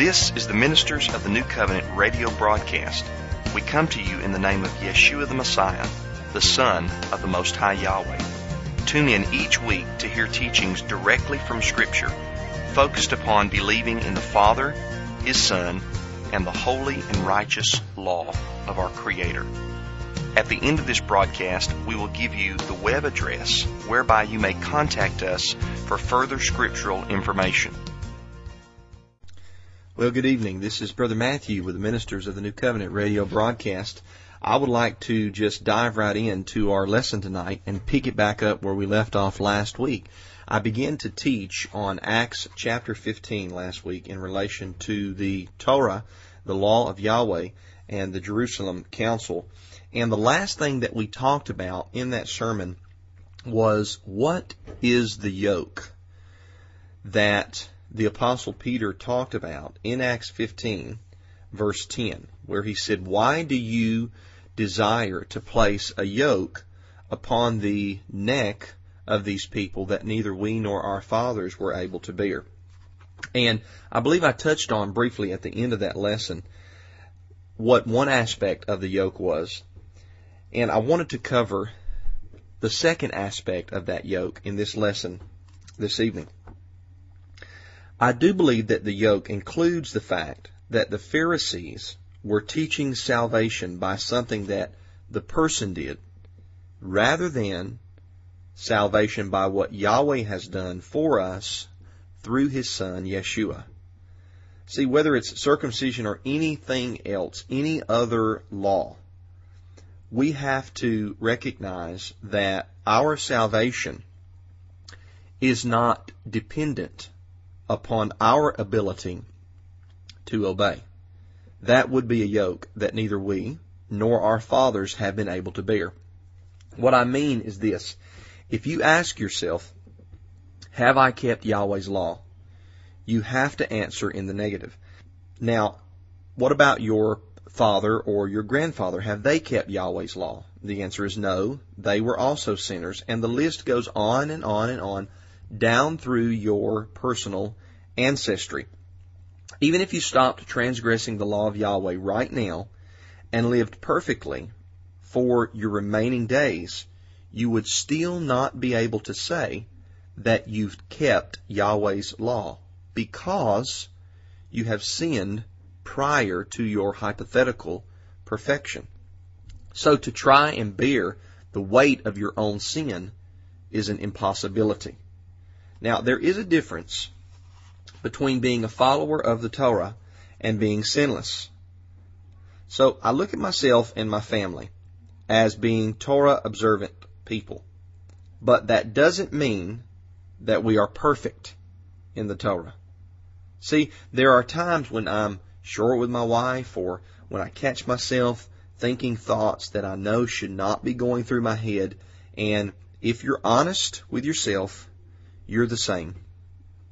This is the Ministers of the New Covenant radio broadcast. We come to you in the name of Yeshua the Messiah, the Son of the Most High Yahweh. Tune in each week to hear teachings directly from Scripture, focused upon believing in the Father, His Son, and the holy and righteous law of our Creator. At the end of this broadcast, we will give you the web address whereby you may contact us for further scriptural information. Well, good evening. This is Brother Matthew with the Ministers of the New Covenant radio broadcast. I would like to just dive right into our lesson tonight and pick it back up where we left off last week. I began to teach on Acts chapter 15 last week in relation to the Torah, the law of Yahweh, and the Jerusalem Council. And the last thing that we talked about in that sermon was what is the yoke that the apostle Peter talked about in Acts 15 verse 10 where he said, why do you desire to place a yoke upon the neck of these people that neither we nor our fathers were able to bear? And I believe I touched on briefly at the end of that lesson what one aspect of the yoke was. And I wanted to cover the second aspect of that yoke in this lesson this evening. I do believe that the yoke includes the fact that the Pharisees were teaching salvation by something that the person did rather than salvation by what Yahweh has done for us through His Son, Yeshua. See, whether it's circumcision or anything else, any other law, we have to recognize that our salvation is not dependent upon our ability to obey. That would be a yoke that neither we nor our fathers have been able to bear. What I mean is this. If you ask yourself, have I kept Yahweh's law? You have to answer in the negative. Now, what about your father or your grandfather? Have they kept Yahweh's law? The answer is no. They were also sinners. And the list goes on and on and on down through your personal ancestry. Even if you stopped transgressing the law of Yahweh right now and lived perfectly for your remaining days, you would still not be able to say that you've kept Yahweh's law because you have sinned prior to your hypothetical perfection. So to try and bear the weight of your own sin is an impossibility. Now, there is a difference between being a follower of the Torah and being sinless. So I look at myself and my family as being Torah observant people. But that doesn't mean that we are perfect in the Torah. See, there are times when I'm short with my wife or when I catch myself thinking thoughts that I know should not be going through my head. And if you're honest with yourself, you're the same.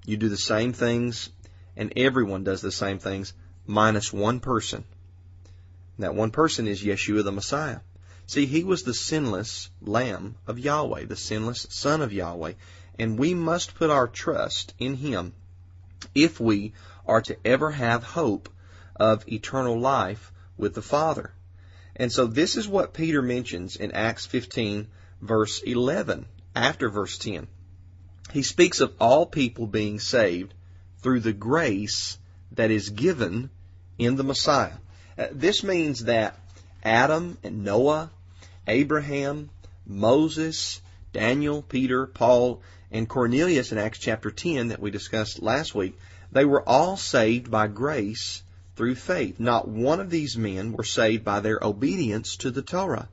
You do the same things and everyone does the same things minus one person. And that one person is Yeshua the Messiah. See, he was the sinless Lamb of Yahweh, the sinless Son of Yahweh, and we must put our trust in him if we are to ever have hope of eternal life with the Father. And so this is what Peter mentions in Acts 15 verse 11 after verse 10. He speaks of all people being saved through the grace that is given in the Messiah. Uh, this means that Adam and Noah, Abraham, Moses, Daniel, Peter, Paul, and Cornelius in Acts chapter 10 that we discussed last week, they were all saved by grace through faith. Not one of these men were saved by their obedience to the Torah.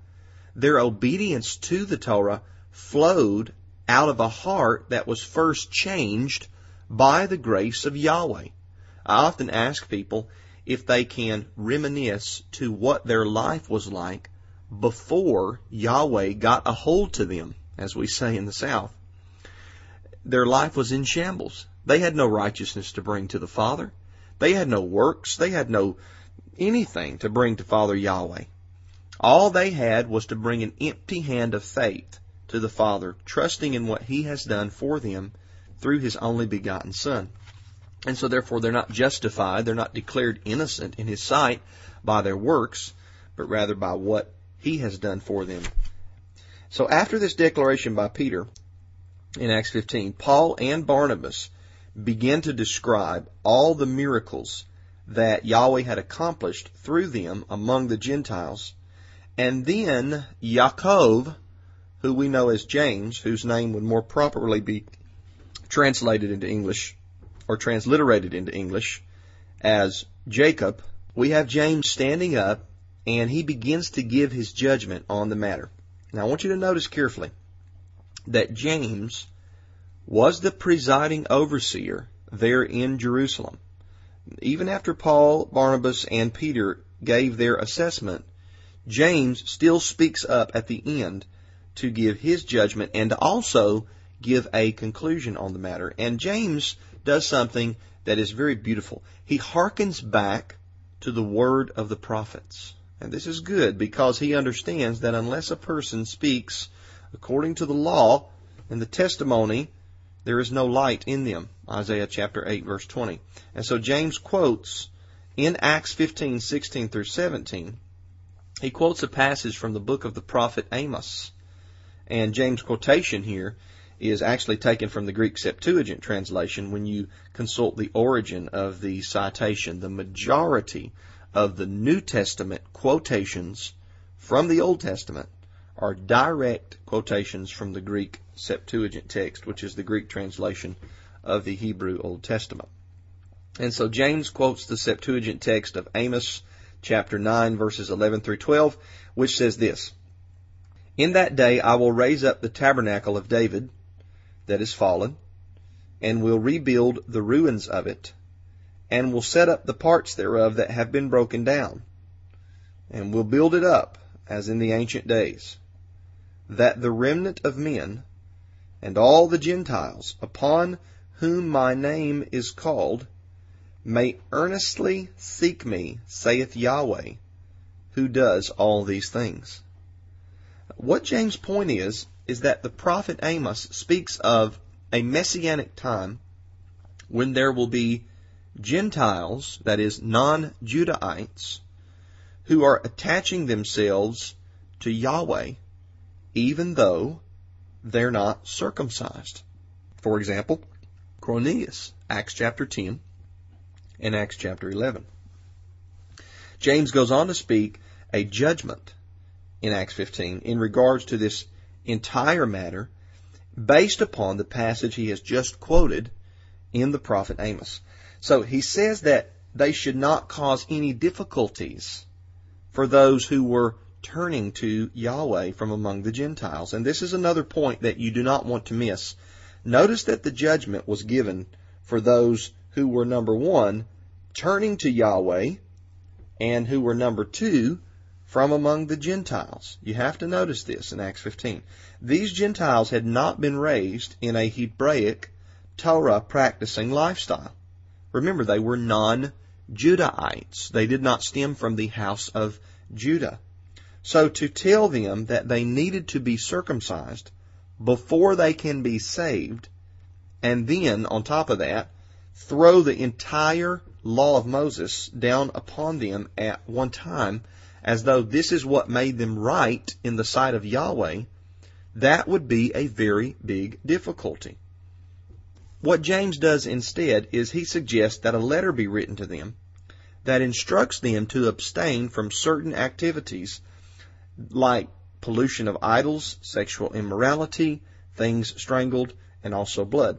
Their obedience to the Torah flowed out of a heart that was first changed by the grace of Yahweh. I often ask people if they can reminisce to what their life was like before Yahweh got a hold to them, as we say in the South their life was in shambles. They had no righteousness to bring to the Father. They had no works. They had no anything to bring to Father Yahweh. All they had was to bring an empty hand of faith to the Father, trusting in what He has done for them through His only begotten Son. And so therefore they're not justified, they're not declared innocent in his sight by their works, but rather by what he has done for them. So after this declaration by Peter in Acts 15, Paul and Barnabas begin to describe all the miracles that Yahweh had accomplished through them among the Gentiles. And then Yaakov, who we know as James, whose name would more properly be translated into English or transliterated into English as Jacob, we have James standing up and he begins to give his judgment on the matter. Now I want you to notice carefully that James was the presiding overseer there in Jerusalem. Even after Paul, Barnabas, and Peter gave their assessment, James still speaks up at the end to give his judgment and to also give a conclusion on the matter. And James does something that is very beautiful. He hearkens back to the word of the prophets. And this is good because he understands that unless a person speaks according to the law and the testimony, there is no light in them. Isaiah chapter 8 verse 20. And so James quotes in Acts 15, 16 through 17, he quotes a passage from the book of the prophet Amos. And James' quotation here is actually taken from the Greek Septuagint translation when you consult the origin of the citation. The majority of the New Testament quotations from the Old Testament are direct quotations from the Greek Septuagint text, which is the Greek translation of the Hebrew Old Testament. And so James quotes the Septuagint text of Amos chapter 9 verses 11 through 12, which says this, In that day I will raise up the tabernacle of David that is fallen, and will rebuild the ruins of it, and will set up the parts thereof that have been broken down, and will build it up as in the ancient days, that the remnant of men and all the Gentiles upon whom my name is called may earnestly seek me, saith Yahweh, who does all these things. What James' point is, is that the prophet Amos speaks of a messianic time when there will be Gentiles, that is, non-Judahites, who are attaching themselves to Yahweh, even though they're not circumcised. For example, Cornelius, Acts chapter 10 and Acts chapter 11. James goes on to speak a judgment in Acts 15 in regards to this entire matter based upon the passage he has just quoted in the prophet Amos. So he says that they should not cause any difficulties for those who were turning to Yahweh from among the Gentiles. And this is another point that you do not want to miss. Notice that the judgment was given for those who were number one, turning to Yahweh, and who were number two, from among the Gentiles. You have to notice this in Acts 15. These Gentiles had not been raised in a Hebraic Torah practicing lifestyle. Remember, they were non-Judahites. They did not stem from the house of Judah. So to tell them that they needed to be circumcised before they can be saved, and then, on top of that, throw the entire law of Moses down upon them at one time as though this is what made them right in the sight of Yahweh, that would be a very big difficulty. What James does instead is he suggests that a letter be written to them that instructs them to abstain from certain activities like pollution of idols, sexual immorality, things strangled, and also blood.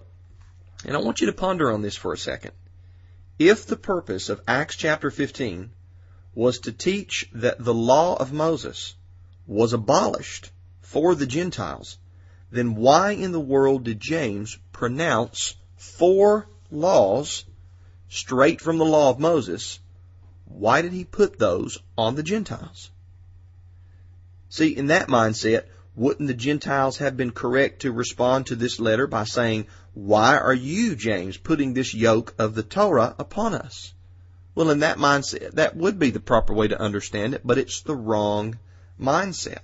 And I want you to ponder on this for a second. If the purpose of Acts chapter 15 was to teach that the law of Moses was abolished for the Gentiles, then why in the world did James pronounce four laws straight from the law of Moses? Why did he put those on the Gentiles? See, in that mindset, wouldn't the Gentiles have been correct to respond to this letter by saying, Why are you, James, putting this yoke of the Torah upon us? Well, in that mindset, that would be the proper way to understand it, but it's the wrong mindset.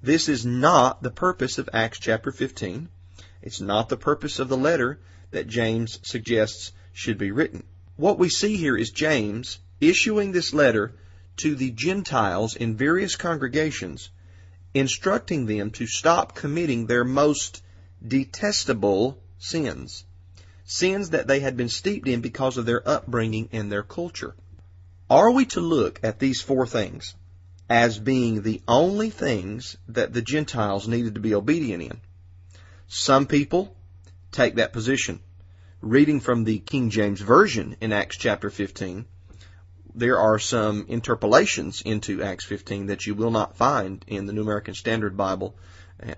This is not the purpose of Acts chapter 15. It's not the purpose of the letter that James suggests should be written. What we see here is James issuing this letter to the Gentiles in various congregations, instructing them to stop committing their most detestable sins. Sins that they had been steeped in because of their upbringing and their culture. Are we to look at these four things as being the only things that the Gentiles needed to be obedient in? Some people take that position. Reading from the King James Version in Acts chapter 15, there are some interpolations into Acts 15 that you will not find in the New American Standard Bible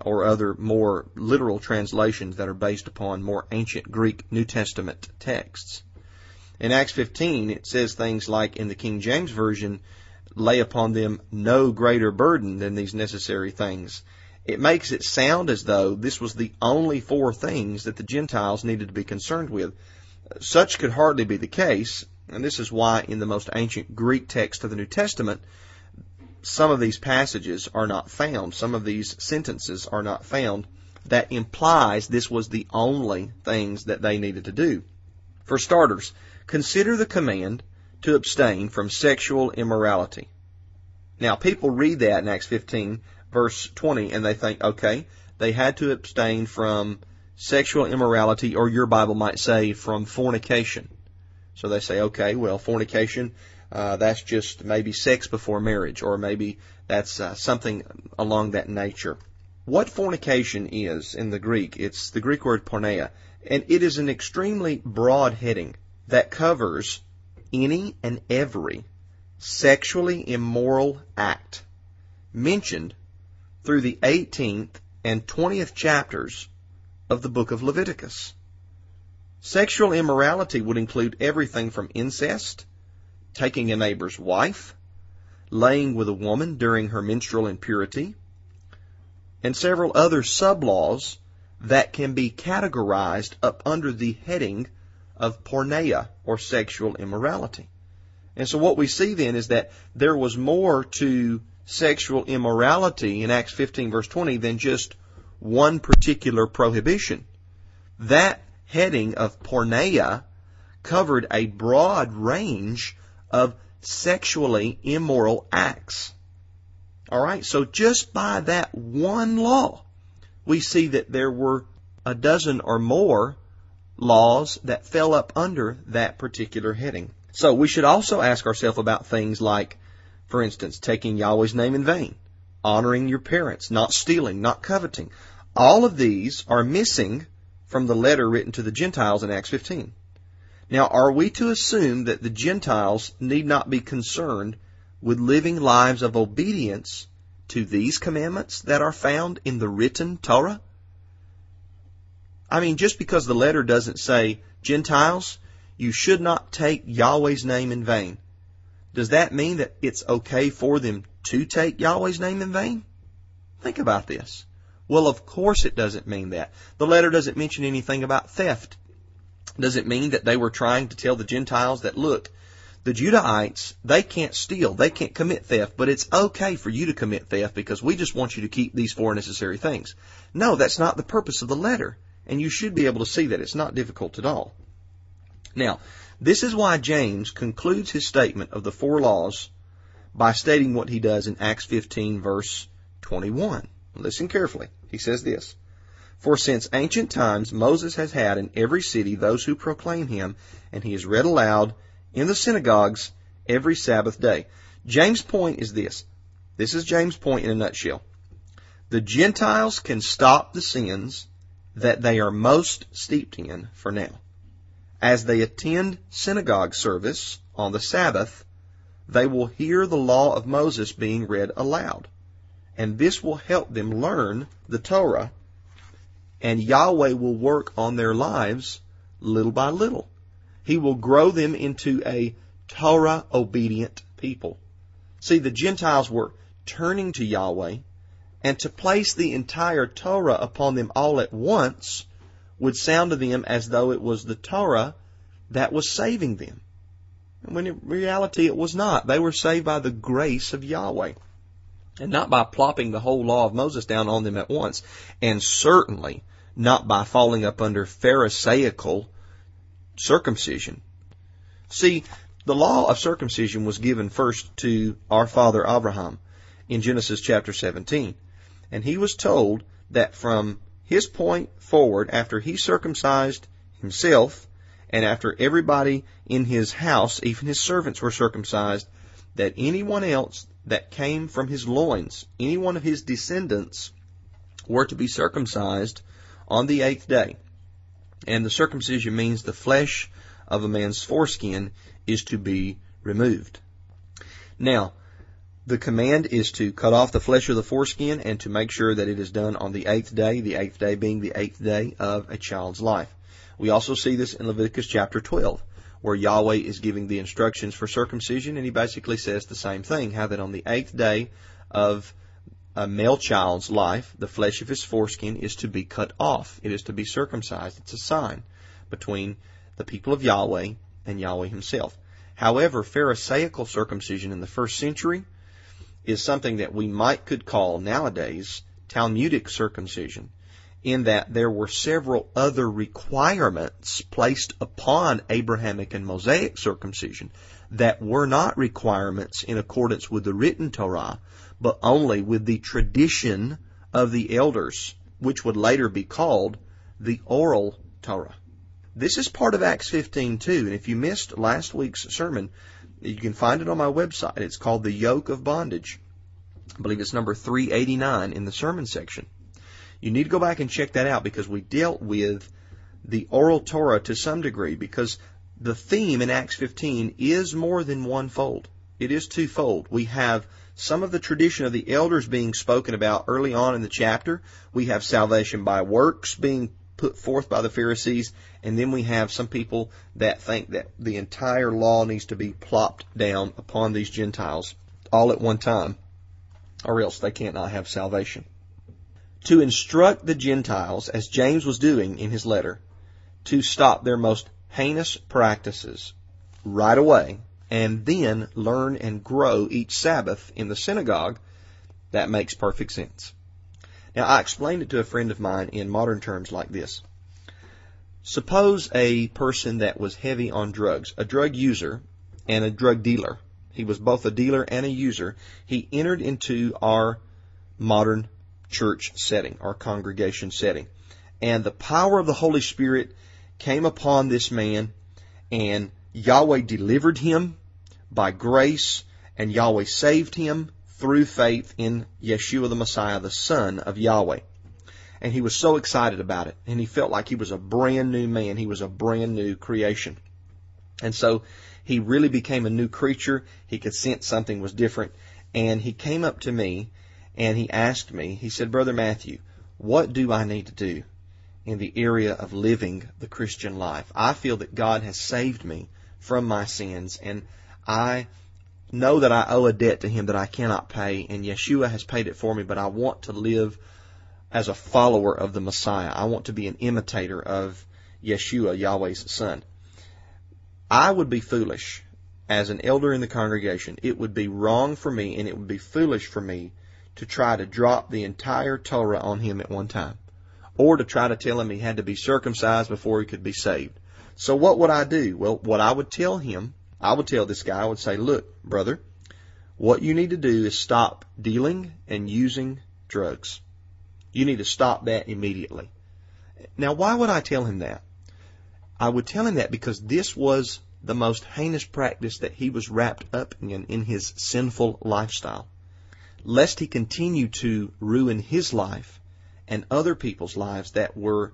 or other more literal translations that are based upon more ancient Greek New Testament texts. In Acts 15, it says things like in the King James Version, lay upon them no greater burden than these necessary things. It makes it sound as though this was the only four things that the Gentiles needed to be concerned with. Such could hardly be the case, and this is why in the most ancient Greek text of the New Testament, some of these passages are not found. Some of these sentences are not found. That implies this was the only things that they needed to do. For starters, consider the command to abstain from sexual immorality. Now, people read that in Acts 15, verse 20, and they think, okay, they had to abstain from sexual immorality, or your Bible might say from fornication. So they say, okay, well, fornication, uh, that's just maybe sex before marriage, or maybe that's uh, something along that nature. What fornication is in the Greek, it's the Greek word porneia, and it is an extremely broad heading that covers any and every sexually immoral act mentioned through the 18th and 20th chapters of the book of Leviticus. Sexual immorality would include everything from incest, taking a neighbor's wife, laying with a woman during her menstrual impurity, and several other sub-laws that can be categorized up under the heading of porneia or sexual immorality. And so what we see then is that there was more to sexual immorality in Acts 15 verse 20 than just one particular prohibition. That heading of porneia covered a broad range of sexually immoral acts. Alright, so just by that one law, we see that there were a dozen or more laws that fell up under that particular heading. So we should also ask ourselves about things like, for instance, taking Yahweh's name in vain, honoring your parents, not stealing, not coveting. All of these are missing from the letter written to the Gentiles in Acts 15. Now, are we to assume that the Gentiles need not be concerned with living lives of obedience to these commandments that are found in the written Torah? I mean, just because the letter doesn't say, Gentiles, you should not take Yahweh's name in vain, does that mean that it's okay for them to take Yahweh's name in vain? Think about this. Well, of course it doesn't mean that. The letter doesn't mention anything about theft. Does it mean that they were trying to tell the Gentiles that, look, the Judahites, they can't steal, they can't commit theft, but it's okay for you to commit theft because we just want you to keep these four necessary things. No, that's not the purpose of the letter. And you should be able to see that. It's not difficult at all. Now, this is why James concludes his statement of the four laws by stating what he does in Acts 15 verse 21. Listen carefully. He says this. For since ancient times Moses has had in every city those who proclaim him, and he is read aloud in the synagogues every Sabbath day. James' point is this. This is James' point in a nutshell. The Gentiles can stop the sins that they are most steeped in for now. As they attend synagogue service on the Sabbath, they will hear the law of Moses being read aloud and this will help them learn the Torah, and Yahweh will work on their lives little by little. He will grow them into a Torah obedient people. See, the Gentiles were turning to Yahweh, and to place the entire Torah upon them all at once would sound to them as though it was the Torah that was saving them. When in reality it was not. They were saved by the grace of Yahweh and not by plopping the whole law of Moses down on them at once, and certainly not by falling up under Pharisaical circumcision. See, the law of circumcision was given first to our father Abraham in Genesis chapter 17. And he was told that from his point forward, after he circumcised himself, and after everybody in his house, even his servants were circumcised, that anyone else that came from his loins, any one of his descendants, were to be circumcised on the eighth day. And the circumcision means the flesh of a man's foreskin is to be removed. Now, the command is to cut off the flesh of the foreskin and to make sure that it is done on the eighth day, the eighth day being the eighth day of a child's life. We also see this in Leviticus chapter 12, where Yahweh is giving the instructions for circumcision, and he basically says the same thing, how that on the eighth day of a male child's life, the flesh of his foreskin is to be cut off. It is to be circumcised. It's a sign between the people of Yahweh and Yahweh himself. However, Pharisaical circumcision in the first century is something that we might could call nowadays Talmudic circumcision in that there were several other requirements placed upon Abrahamic and Mosaic circumcision that were not requirements in accordance with the written Torah, but only with the tradition of the elders, which would later be called the oral Torah. This is part of Acts 15 too, and if you missed last week's sermon, you can find it on my website. It's called The Yoke of Bondage. I believe it's number 389 in the sermon section. You need to go back and check that out because we dealt with the oral Torah to some degree because the theme in Acts 15 is more than one fold. It is twofold. We have some of the tradition of the elders being spoken about early on in the chapter. We have salvation by works being put forth by the Pharisees, and then we have some people that think that the entire law needs to be plopped down upon these Gentiles all at one time, or else they cannot have salvation to instruct the Gentiles, as James was doing in his letter, to stop their most heinous practices right away and then learn and grow each Sabbath in the synagogue, that makes perfect sense. Now, I explained it to a friend of mine in modern terms like this. Suppose a person that was heavy on drugs, a drug user and a drug dealer, he was both a dealer and a user, he entered into our modern church setting or congregation setting. And the power of the Holy Spirit came upon this man and Yahweh delivered him by grace and Yahweh saved him through faith in Yeshua the Messiah, the Son of Yahweh. And he was so excited about it. And he felt like he was a brand new man. He was a brand new creation. And so he really became a new creature. He could sense something was different. And he came up to me and he asked me, he said, Brother Matthew, what do I need to do in the area of living the Christian life? I feel that God has saved me from my sins and I know that I owe a debt to Him that I cannot pay and Yeshua has paid it for me, but I want to live as a follower of the Messiah. I want to be an imitator of Yeshua, Yahweh's Son. I would be foolish as an elder in the congregation. It would be wrong for me and it would be foolish for me to try to drop the entire Torah on him at one time, or to try to tell him he had to be circumcised before he could be saved. So what would I do? Well, what I would tell him, I would tell this guy, I would say, look, brother, what you need to do is stop dealing and using drugs. You need to stop that immediately. Now, why would I tell him that? I would tell him that because this was the most heinous practice that he was wrapped up in in his sinful lifestyle lest he continue to ruin his life and other people's lives that were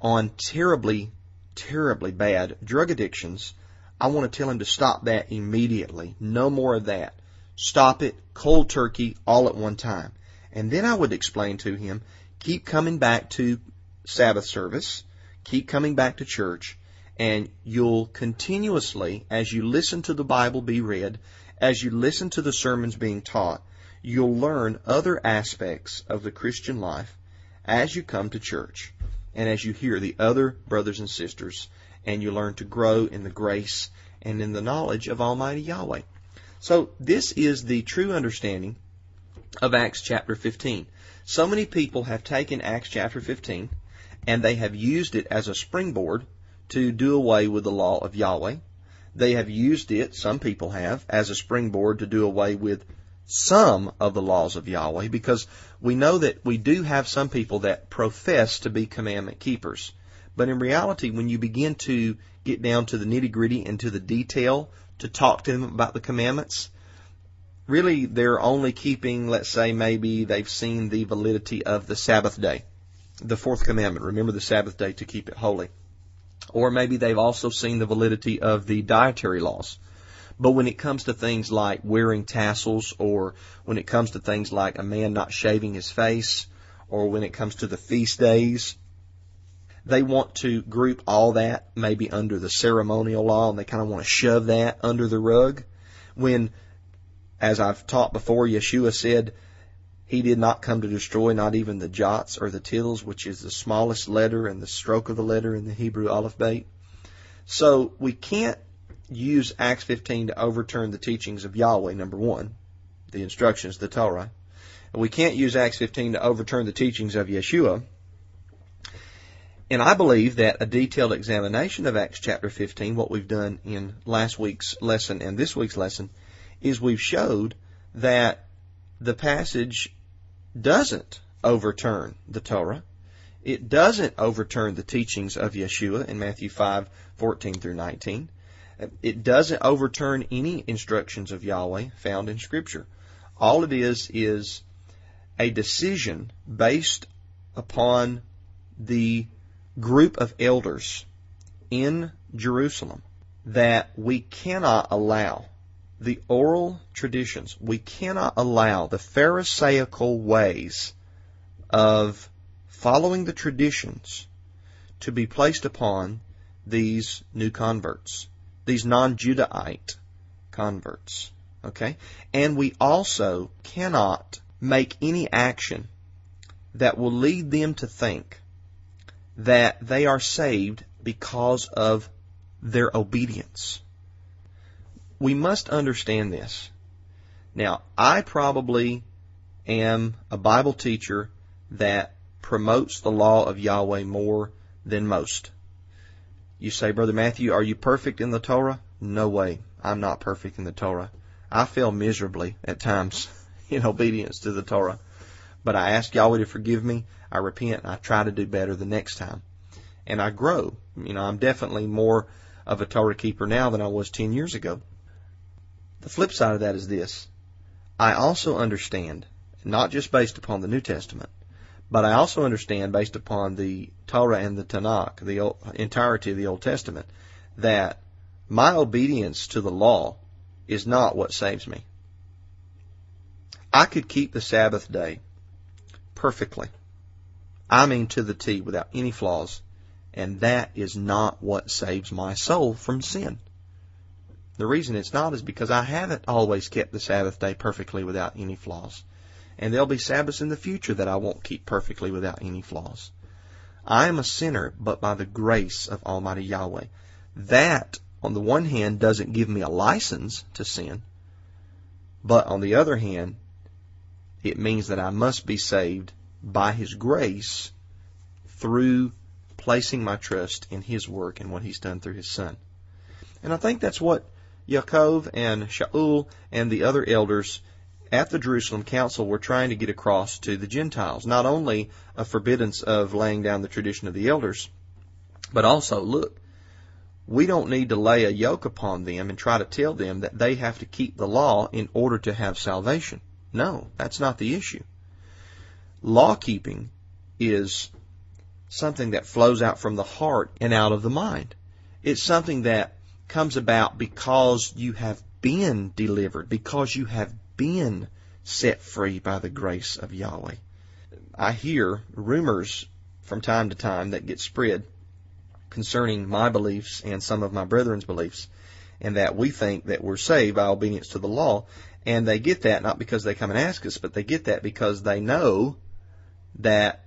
on terribly, terribly bad drug addictions, I want to tell him to stop that immediately. No more of that. Stop it cold turkey all at one time. And then I would explain to him, keep coming back to Sabbath service, keep coming back to church, and you'll continuously, as you listen to the Bible be read, as you listen to the sermons being taught, you'll learn other aspects of the Christian life as you come to church and as you hear the other brothers and sisters and you learn to grow in the grace and in the knowledge of Almighty Yahweh. So this is the true understanding of Acts chapter 15. So many people have taken Acts chapter 15 and they have used it as a springboard to do away with the law of Yahweh. They have used it, some people have, as a springboard to do away with some of the laws of Yahweh because we know that we do have some people that profess to be commandment keepers. But in reality, when you begin to get down to the nitty gritty and to the detail to talk to them about the commandments, really they're only keeping, let's say maybe they've seen the validity of the Sabbath day. The fourth commandment, remember the Sabbath day to keep it holy. Or maybe they've also seen the validity of the dietary laws. But when it comes to things like wearing tassels, or when it comes to things like a man not shaving his face, or when it comes to the feast days, they want to group all that maybe under the ceremonial law and they kind of want to shove that under the rug. When, as I've taught before, Yeshua said, he did not come to destroy not even the jots or the tittles, which is the smallest letter and the stroke of the letter in the Hebrew alphabet. So we can't use Acts 15 to overturn the teachings of Yahweh, number one, the instructions, the Torah. And we can't use Acts 15 to overturn the teachings of Yeshua. And I believe that a detailed examination of Acts chapter 15, what we've done in last week's lesson and this week's lesson, is we've showed that the passage doesn't overturn the Torah. It doesn't overturn the teachings of Yeshua in Matthew 5:14 through 19. It doesn't overturn any instructions of Yahweh found in Scripture. All it is is a decision based upon the group of elders in Jerusalem that we cannot allow the oral traditions, we cannot allow the Pharisaical ways of following the traditions to be placed upon these new converts these non-Judahite converts. Okay? And we also cannot make any action that will lead them to think that they are saved because of their obedience. We must understand this. Now, I probably am a Bible teacher that promotes the law of Yahweh more than most. You say, Brother Matthew, are you perfect in the Torah? No way. I'm not perfect in the Torah. I fail miserably at times in obedience to the Torah. But I ask Yahweh to forgive me. I repent I try to do better the next time. And I grow. You know, I'm definitely more of a Torah keeper now than I was 10 years ago. The flip side of that is this. I also understand, not just based upon the New Testament, but I also understand, based upon the Torah and the Tanakh, the entirety of the Old Testament, that my obedience to the law is not what saves me. I could keep the Sabbath day perfectly. I mean to the T without any flaws. And that is not what saves my soul from sin. The reason it's not is because I haven't always kept the Sabbath day perfectly without any flaws and there'll be Sabbaths in the future that I won't keep perfectly without any flaws. I am a sinner, but by the grace of Almighty Yahweh. That, on the one hand, doesn't give me a license to sin, but on the other hand, it means that I must be saved by His grace through placing my trust in His work and what He's done through His Son. And I think that's what Yaakov and Shaul and the other elders at the Jerusalem Council were trying to get across to the Gentiles, not only a forbiddance of laying down the tradition of the elders, but also, look, we don't need to lay a yoke upon them and try to tell them that they have to keep the law in order to have salvation. No, that's not the issue. Law keeping is something that flows out from the heart and out of the mind. It's something that comes about because you have been delivered, because you have been set free by the grace of Yahweh. I hear rumors from time to time that get spread concerning my beliefs and some of my brethren's beliefs, and that we think that we're saved by obedience to the law. And they get that not because they come and ask us, but they get that because they know that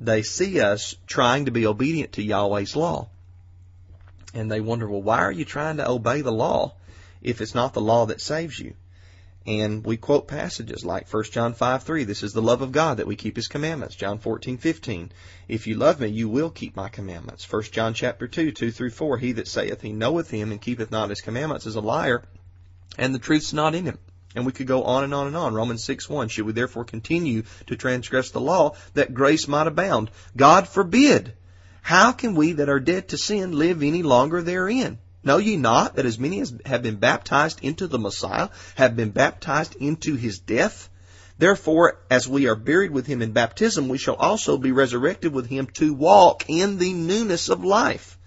they see us trying to be obedient to Yahweh's law. And they wonder, well, why are you trying to obey the law if it's not the law that saves you? And we quote passages like 1 John 5, 3. This is the love of God that we keep His commandments. John 14, 15. If you love me, you will keep my commandments. 1 John chapter 2, 2 through 4. He that saith he knoweth him and keepeth not his commandments is a liar, and the truth's not in him. And we could go on and on and on. Romans 6, 1. Should we therefore continue to transgress the law that grace might abound? God forbid. How can we that are dead to sin live any longer therein? Know ye not that as many as have been baptized into the Messiah have been baptized into his death? Therefore, as we are buried with him in baptism, we shall also be resurrected with him to walk in the newness of life.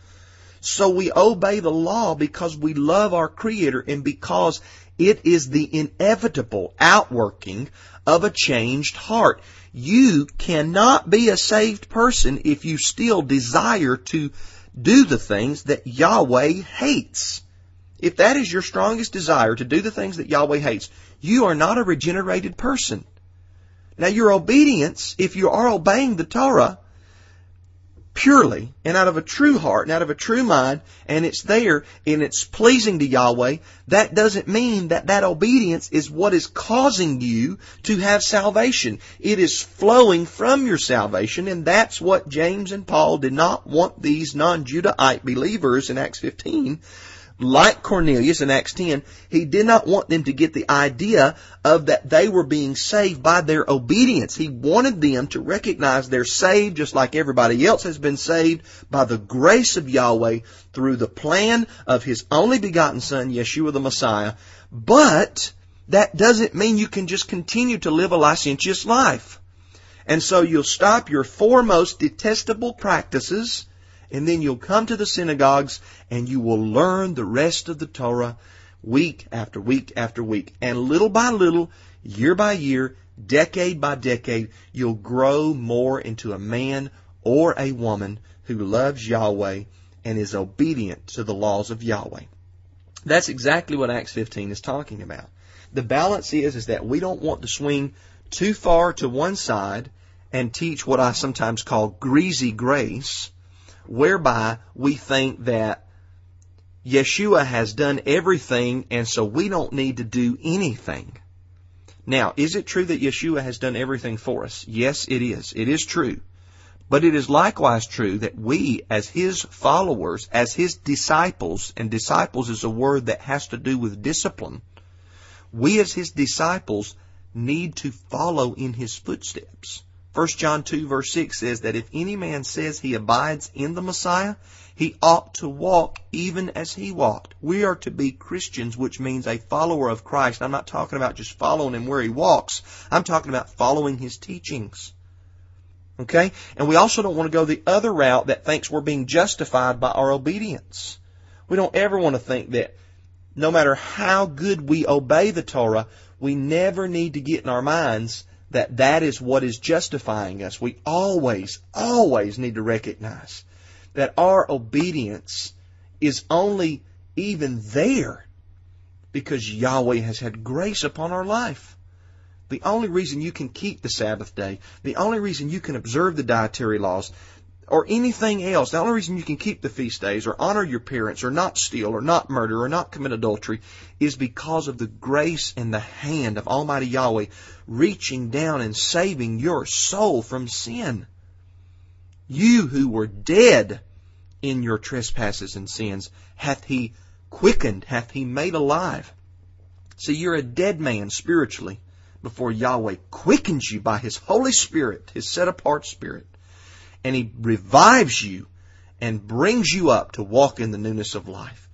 So we obey the law because we love our Creator and because it is the inevitable outworking of a changed heart. You cannot be a saved person if you still desire to do the things that Yahweh hates. If that is your strongest desire to do the things that Yahweh hates, you are not a regenerated person. Now your obedience, if you are obeying the Torah, purely and out of a true heart and out of a true mind and it's there and it's pleasing to Yahweh, that doesn't mean that that obedience is what is causing you to have salvation. It is flowing from your salvation and that's what James and Paul did not want these non-Judahite believers in Acts 15 like Cornelius in Acts 10, he did not want them to get the idea of that they were being saved by their obedience. He wanted them to recognize they're saved just like everybody else has been saved by the grace of Yahweh through the plan of His only begotten Son, Yeshua the Messiah. But that doesn't mean you can just continue to live a licentious life. And so you'll stop your foremost detestable practices and then you'll come to the synagogues and you will learn the rest of the Torah week after week after week. And little by little, year by year, decade by decade, you'll grow more into a man or a woman who loves Yahweh and is obedient to the laws of Yahweh. That's exactly what Acts 15 is talking about. The balance is, is that we don't want to swing too far to one side and teach what I sometimes call greasy grace, whereby we think that Yeshua has done everything and so we don't need to do anything. Now, is it true that Yeshua has done everything for us? Yes, it is. It is true. But it is likewise true that we, as His followers, as His disciples, and disciples is a word that has to do with discipline, we as His disciples need to follow in His footsteps. 1 John 2 verse 6 says that if any man says he abides in the Messiah, he ought to walk even as he walked. We are to be Christians, which means a follower of Christ. I'm not talking about just following him where he walks. I'm talking about following his teachings. Okay? And we also don't want to go the other route that thinks we're being justified by our obedience. We don't ever want to think that no matter how good we obey the Torah, we never need to get in our minds that that is what is justifying us. We always, always need to recognize that our obedience is only even there because Yahweh has had grace upon our life. The only reason you can keep the Sabbath day, the only reason you can observe the dietary laws, or anything else. The only reason you can keep the feast days or honor your parents or not steal or not murder or not commit adultery is because of the grace and the hand of Almighty Yahweh reaching down and saving your soul from sin. You who were dead in your trespasses and sins hath he quickened, hath he made alive. See, you're a dead man spiritually before Yahweh quickens you by his Holy Spirit, his set apart Spirit and He revives you and brings you up to walk in the newness of life.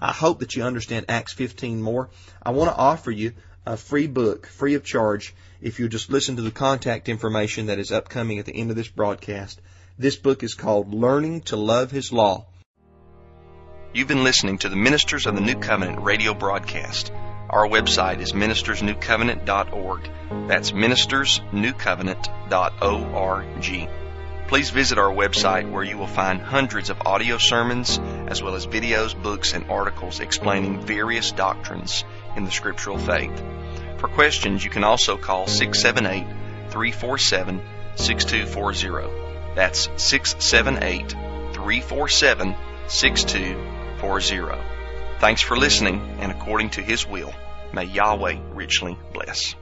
I hope that you understand Acts 15 more. I want to offer you a free book, free of charge, if you'll just listen to the contact information that is upcoming at the end of this broadcast. This book is called Learning to Love His Law. You've been listening to the Ministers of the New Covenant radio broadcast. Our website is ministersnewcovenant.org. That's ministersnewcovenant.org. Please visit our website where you will find hundreds of audio sermons as well as videos, books, and articles explaining various doctrines in the scriptural faith. For questions, you can also call 678 347 6240. That's 678 347 6240. Thanks for listening and according to His will. May Yahweh richly bless.